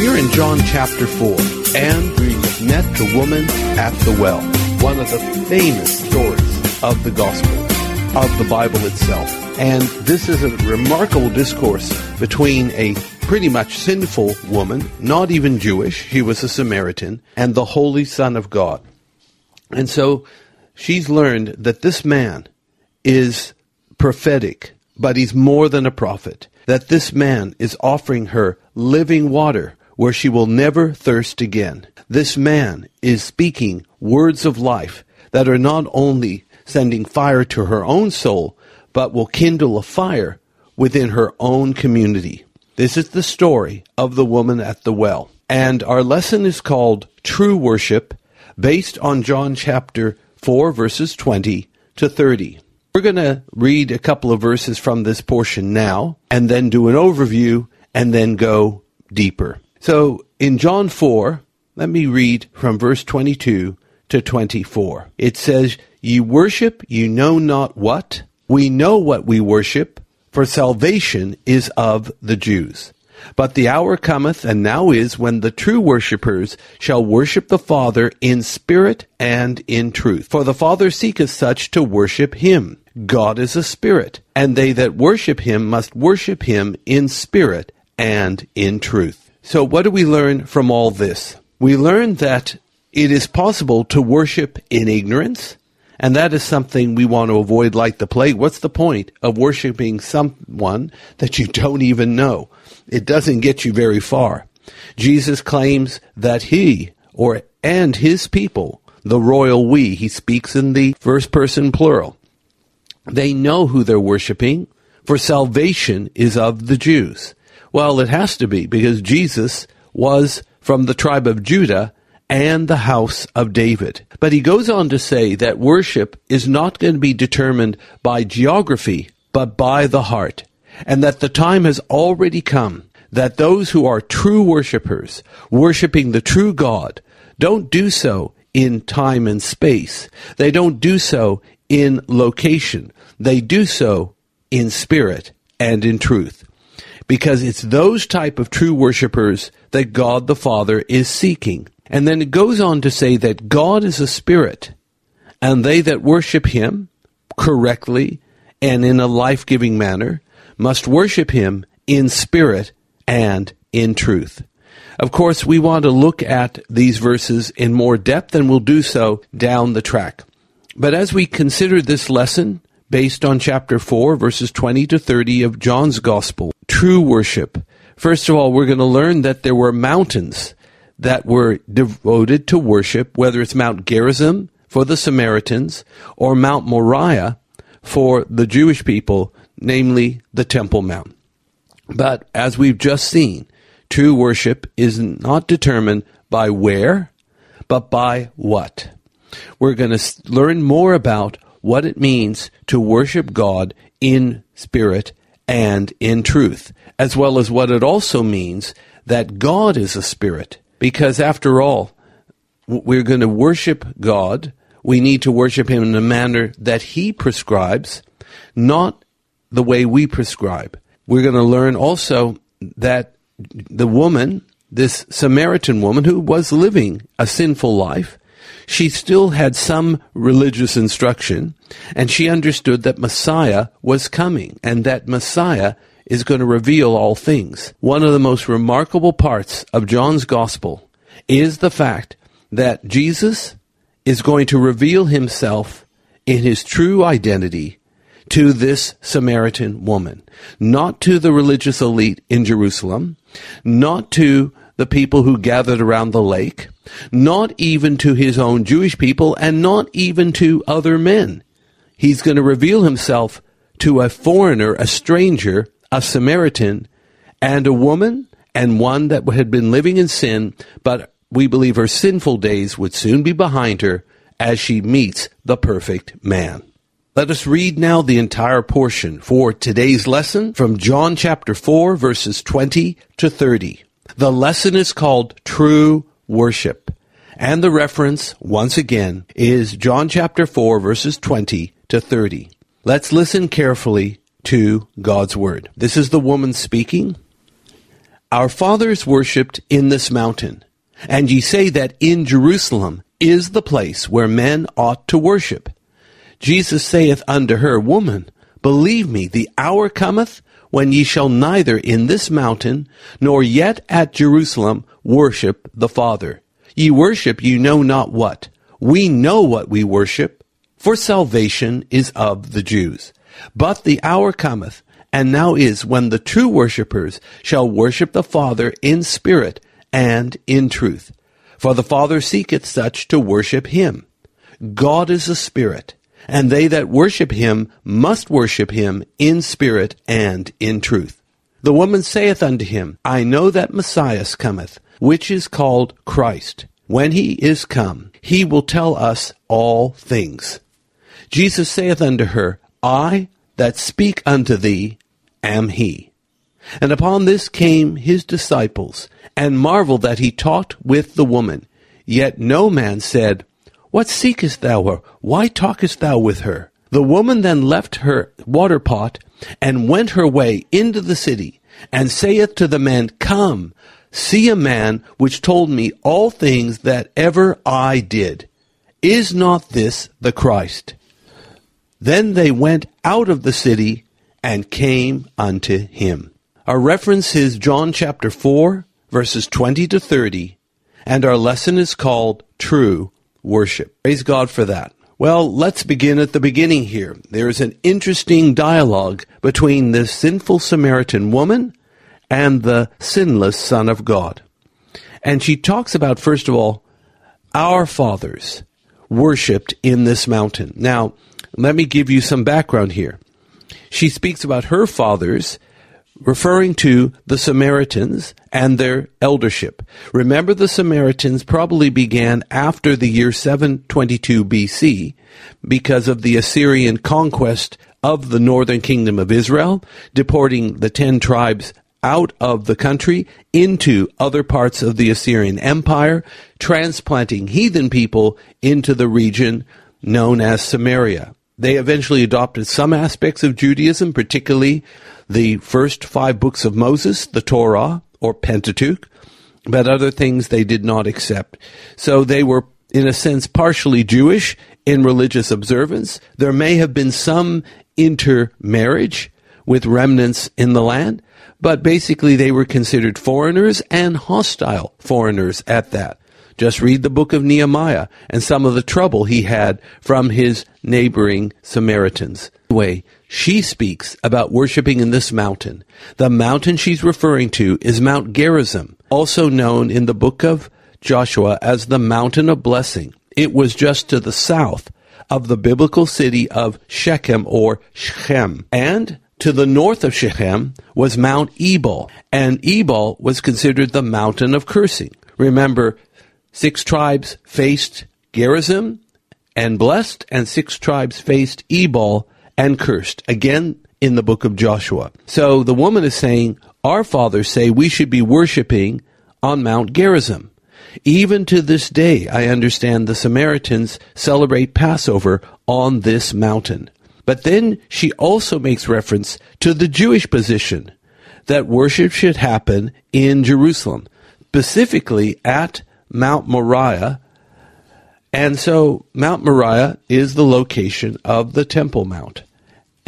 We are in John chapter 4, and we met the woman at the well, one of the famous stories of the gospel, of the Bible itself. And this is a remarkable discourse between a pretty much sinful woman, not even Jewish, she was a Samaritan, and the Holy Son of God. And so she's learned that this man is prophetic, but he's more than a prophet. That this man is offering her living water where she will never thirst again. This man is speaking words of life that are not only sending fire to her own soul, but will kindle a fire within her own community. This is the story of the woman at the well. And our lesson is called True Worship, based on John chapter 4, verses 20 to 30. We're going to read a couple of verses from this portion now, and then do an overview, and then go deeper. So in John 4, let me read from verse 22 to 24. It says, Ye worship you know not what? We know what we worship, for salvation is of the Jews. But the hour cometh, and now is, when the true worshippers shall worship the Father in spirit and in truth. For the Father seeketh such to worship him. God is a spirit, and they that worship him must worship him in spirit and in truth. So, what do we learn from all this? We learn that it is possible to worship in ignorance, and that is something we want to avoid like the plague. What's the point of worshiping someone that you don't even know? It doesn't get you very far. Jesus claims that he or and his people, the royal we, he speaks in the first person plural. They know who they're worshiping, for salvation is of the Jews. Well, it has to be because Jesus was from the tribe of Judah and the house of David. But he goes on to say that worship is not going to be determined by geography, but by the heart. And that the time has already come that those who are true worshippers, worshiping the true God, don't do so in time and space. They don't do so in location. They do so in spirit and in truth because it's those type of true worshipers that God the Father is seeking. And then it goes on to say that God is a spirit, and they that worship him correctly and in a life-giving manner must worship him in spirit and in truth. Of course, we want to look at these verses in more depth, and we'll do so down the track. But as we consider this lesson, based on chapter 4, verses 20 to 30 of John's Gospel, true worship. First of all, we're going to learn that there were mountains that were devoted to worship, whether it's Mount Gerizim for the Samaritans or Mount Moriah for the Jewish people, namely the Temple Mount. But as we've just seen, true worship is not determined by where, but by what. We're going to learn more about what it means to worship God in spirit and in truth, as well as what it also means that God is a spirit. Because after all, we're going to worship God. We need to worship Him in a manner that He prescribes, not the way we prescribe. We're going to learn also that the woman, this Samaritan woman who was living a sinful life, she still had some religious instruction, and she understood that Messiah was coming, and that Messiah is going to reveal all things. One of the most remarkable parts of John's gospel is the fact that Jesus is going to reveal himself in his true identity to this Samaritan woman, not to the religious elite in Jerusalem, not to the people who gathered around the lake, not even to his own Jewish people, and not even to other men. He's going to reveal himself to a foreigner, a stranger, a Samaritan, and a woman, and one that had been living in sin, but we believe her sinful days would soon be behind her as she meets the perfect man. Let us read now the entire portion for today's lesson from John chapter 4 verses 20 to 30. The lesson is called True Worship. And the reference, once again, is John chapter 4 verses 20 to 30. Let's listen carefully to God's word. This is the woman speaking. Our fathers worshipped in this mountain, and ye say that in Jerusalem is the place where men ought to worship. Jesus saith unto her, Woman, believe me, the hour cometh when ye shall neither in this mountain nor yet at Jerusalem worship the Father. Ye worship you know not what. We know what we worship, for salvation is of the Jews. But the hour cometh, and now is, when the true worshippers shall worship the Father in spirit and in truth. For the Father seeketh such to worship him. God is a spirit, and they that worship him must worship him in spirit and in truth. The woman saith unto him, I know that Messiah cometh, which is called Christ. When he is come, he will tell us all things. Jesus saith unto her, I that speak unto thee am he. And upon this came his disciples, and marveled that he talked with the woman. Yet no man said, What seekest thou her? Why talkest thou with her? The woman then left her water pot, and went her way into the city, and saith to the man, Come, see a man which told me all things that ever I did. Is not this the Christ? Then they went out of the city and came unto him. Our reference is John chapter 4, verses 20 to 30, and our lesson is called True Worship. Praise God for that. Well, let's begin at the beginning here. There is an interesting dialogue between the sinful Samaritan woman and the sinless Son of God. And she talks about, first of all, our fathers worshipped in this mountain. Now, let me give you some background here. She speaks about her fathers referring to the Samaritans and their eldership. Remember, the Samaritans probably began after the year 722 BC because of the Assyrian conquest of the northern kingdom of Israel, deporting the ten tribes out of the country into other parts of the Assyrian Empire, transplanting heathen people into the region known as Samaria. They eventually adopted some aspects of Judaism, particularly the first five books of Moses, the Torah or Pentateuch, but other things they did not accept. So they were, in a sense, partially Jewish in religious observance. There may have been some intermarriage with remnants in the land, but basically they were considered foreigners and hostile foreigners at that. Just read the book of Nehemiah and some of the trouble he had from his neighboring Samaritans. Anyway, she speaks about worshiping in this mountain. The mountain she's referring to is Mount Gerizim, also known in the book of Joshua as the Mountain of Blessing. It was just to the south of the biblical city of Shechem or Shechem. And to the north of Shechem was Mount Ebal, and Ebal was considered the mountain of cursing. Remember, six tribes faced Gerizim and blessed, and six tribes faced Ebal and cursed. Again, in the book of Joshua. So the woman is saying, Our fathers say we should be worshiping on Mount Gerizim. Even to this day, I understand the Samaritans celebrate Passover on this mountain. But then she also makes reference to the Jewish position that worship should happen in Jerusalem, specifically at Mount Moriah. And so Mount Moriah is the location of the Temple Mount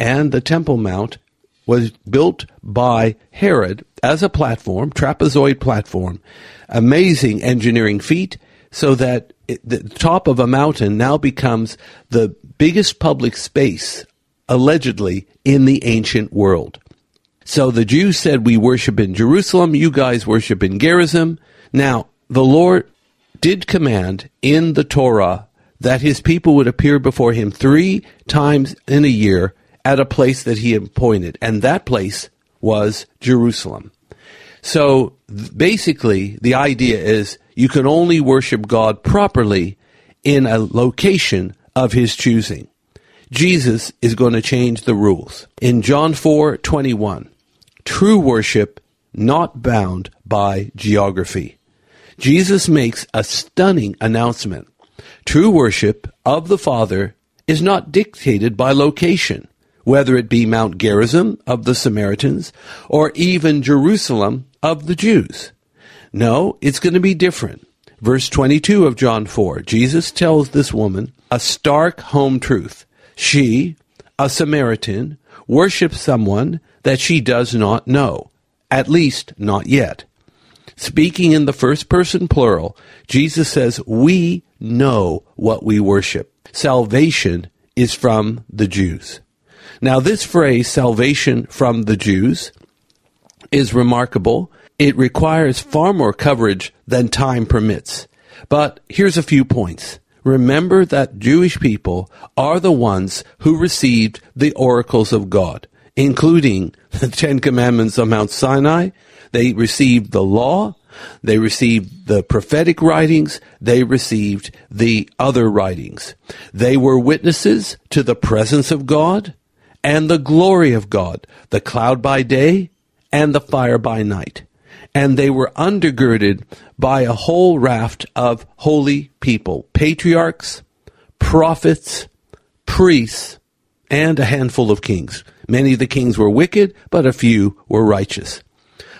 and the Temple Mount was built by Herod as a platform, trapezoid platform, amazing engineering feat, so that it, the top of a mountain now becomes the biggest public space, allegedly, in the ancient world. So the Jews said, We worship in Jerusalem, you guys worship in Gerizim. Now, the Lord did command in the Torah that his people would appear before him three times in a year at a place that he appointed, and that place was Jerusalem. So basically, the idea is you can only worship God properly in a location of his choosing. Jesus is going to change the rules. In John 4 21, true worship not bound by geography. Jesus makes a stunning announcement. True worship of the Father is not dictated by location, whether it be Mount Gerizim of the Samaritans or even Jerusalem of the Jews. No, it's going to be different. Verse 22 of John 4, Jesus tells this woman a stark home truth. She, a Samaritan, worships someone that she does not know, at least not yet. Speaking in the first person plural, Jesus says, We know what we worship. Salvation is from the Jews. Now, this phrase, salvation from the Jews, is remarkable. It requires far more coverage than time permits. But here's a few points. Remember that Jewish people are the ones who received the oracles of God, including the Ten Commandments on Mount Sinai. They received the law. They received the prophetic writings. They received the other writings. They were witnesses to the presence of God and the glory of God, the cloud by day and the fire by night. And they were undergirded by a whole raft of holy people, patriarchs, prophets, priests, and a handful of kings. Many of the kings were wicked, but a few were righteous.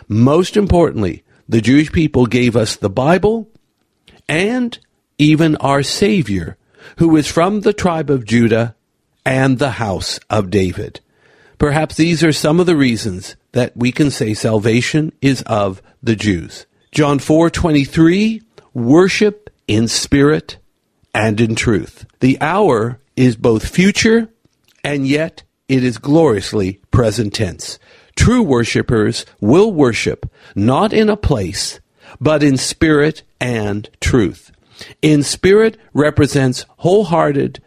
Most importantly, the Jewish people gave us the Bible and even our Savior, who is from the tribe of Judah and the house of David. Perhaps these are some of the reasons that we can say salvation is of the Jews. John 4:23 worship in spirit and in truth. The hour is both future and yet it is gloriously present tense. True worshippers will worship not in a place, but in spirit and truth. In spirit represents wholehearted,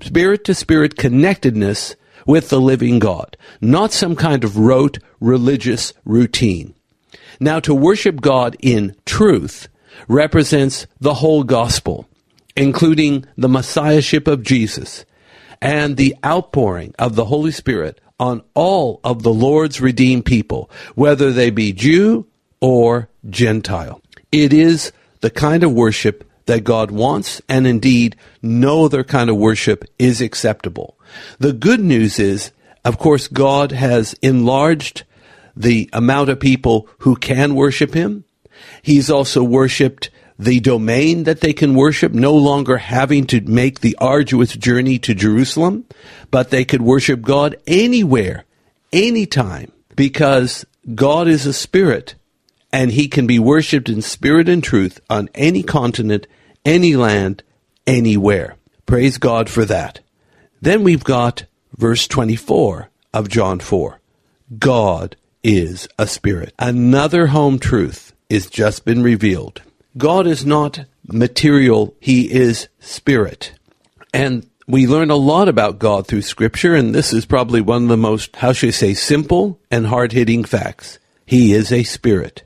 spirit to spirit connectedness with the living God, not some kind of rote religious routine. Now, to worship God in truth represents the whole gospel, including the messiahship of Jesus and the outpouring of the Holy Spirit on all of the Lord's redeemed people, whether they be Jew or Gentile. It is the kind of worship that God wants, and indeed, no other kind of worship is acceptable. The good news is, of course, God has enlarged the amount of people who can worship Him. He's also worshiped the domain that they can worship, no longer having to make the arduous journey to Jerusalem, but they could worship God anywhere, anytime, because God is a spirit and he can be worshiped in spirit and truth on any continent, any land, anywhere. Praise God for that. Then we've got verse 24 of John 4. God is a spirit. Another home truth is just been revealed. God is not material, He is spirit. And we learn a lot about God through Scripture, and this is probably one of the most, how should I say, simple and hard hitting facts. He is a spirit.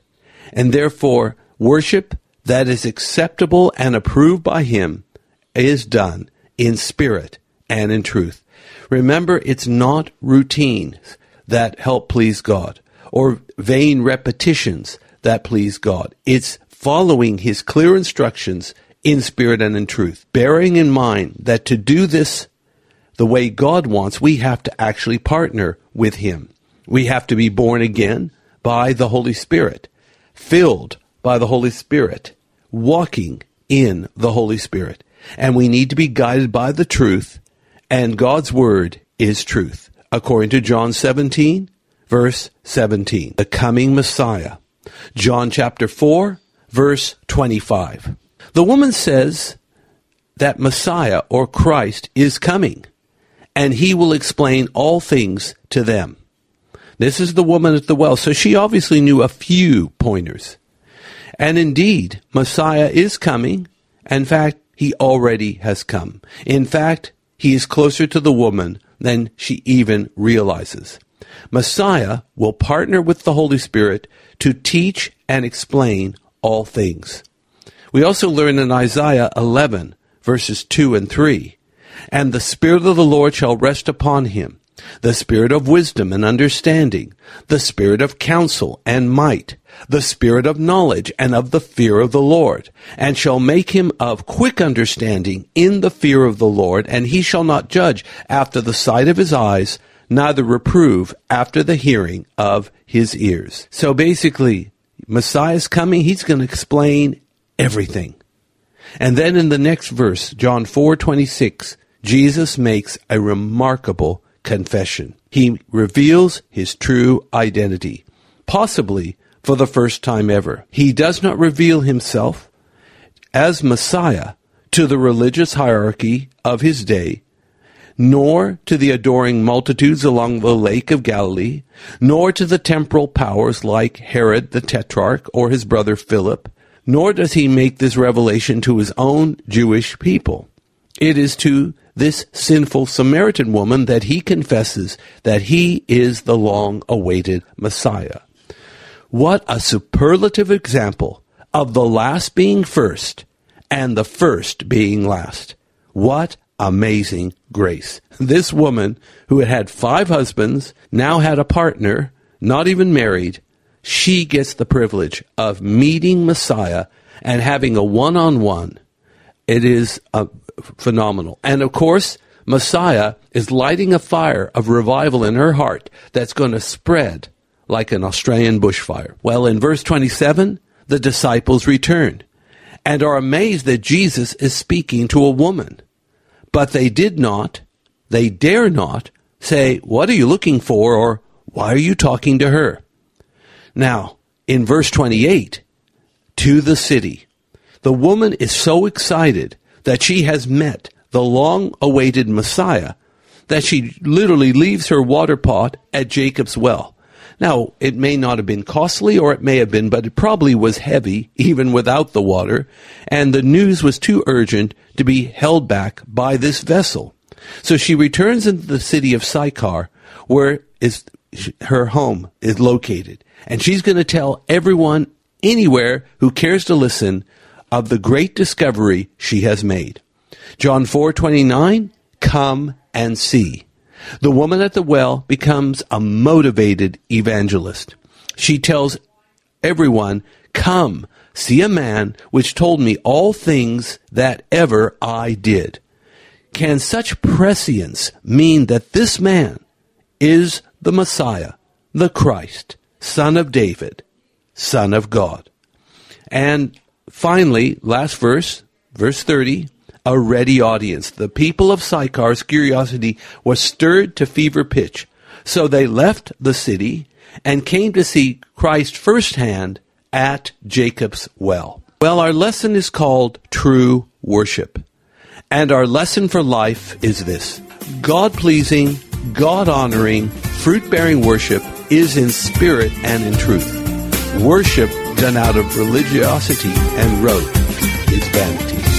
And therefore, worship that is acceptable and approved by Him is done in spirit and in truth. Remember, it's not routines that help please God or vain repetitions that please God. It's following his clear instructions in spirit and in truth, bearing in mind that to do this the way God wants, we have to actually partner with him. We have to be born again by the Holy Spirit, filled by the Holy Spirit, walking in the Holy Spirit. And we need to be guided by the truth, and God's word is truth. According to John 17, verse 17, the coming Messiah. John chapter 4, verse 25. The woman says that Messiah or Christ is coming, and he will explain all things to them. This is the woman at the well, so she obviously knew a few pointers. And indeed, Messiah is coming. In fact, he already has come. In fact, he is closer to the woman than she even realizes. Messiah will partner with the Holy Spirit to teach and explain all things. We also learn in Isaiah 11, verses 2 and 3 And the Spirit of the Lord shall rest upon him, the Spirit of wisdom and understanding, the Spirit of counsel and might, the Spirit of knowledge and of the fear of the Lord, and shall make him of quick understanding in the fear of the Lord, and he shall not judge after the sight of his eyes, neither reprove after the hearing of his ears. So basically, Messiah's coming, he's going to explain everything. And then in the next verse, John 4:26, Jesus makes a remarkable confession. He reveals his true identity, possibly for the first time ever. He does not reveal himself as Messiah to the religious hierarchy of his day, nor to the adoring multitudes along the lake of Galilee, nor to the temporal powers like Herod the Tetrarch or his brother Philip, nor does he make this revelation to his own Jewish people. It is to this sinful Samaritan woman that he confesses that he is the long awaited Messiah. What a superlative example of the last being first and the first being last. What amazing grace. This woman, who had had five husbands, now had a partner, not even married. She gets the privilege of meeting Messiah and having a one on one. It is uh, phenomenal. And of course, Messiah is lighting a fire of revival in her heart that's going to spread like an Australian bushfire. Well, in verse 27, the disciples return and are amazed that Jesus is speaking to a woman. But they did not, they dare not say, What are you looking for? or Why are you talking to her? Now, in verse 28, to the city, the woman is so excited that she has met the long awaited Messiah that she literally leaves her water pot at Jacob's well now, it may not have been costly, or it may have been, but it probably was heavy, even without the water, and the news was too urgent to be held back by this vessel. So she returns into the city of Sychar, where is her home is located, and she's going to tell everyone anywhere who cares to listen of the great discovery she has made. John 4:29 Come and see. The woman at the well becomes a motivated evangelist. She tells everyone, Come, see a man which told me all things that ever I did. Can such prescience mean that this man is the Messiah, the Christ, Son of David, Son of God? And finally, last verse, verse 30 a ready audience. The people of Sychar's curiosity was stirred to fever pitch. So they left the city and came to see Christ firsthand at Jacob's well. Well, our lesson is called True Worship. And our lesson for life is this God pleasing, God honoring, fruit bearing worship is in spirit and in truth. Worship done out of religiosity and rote is vanity.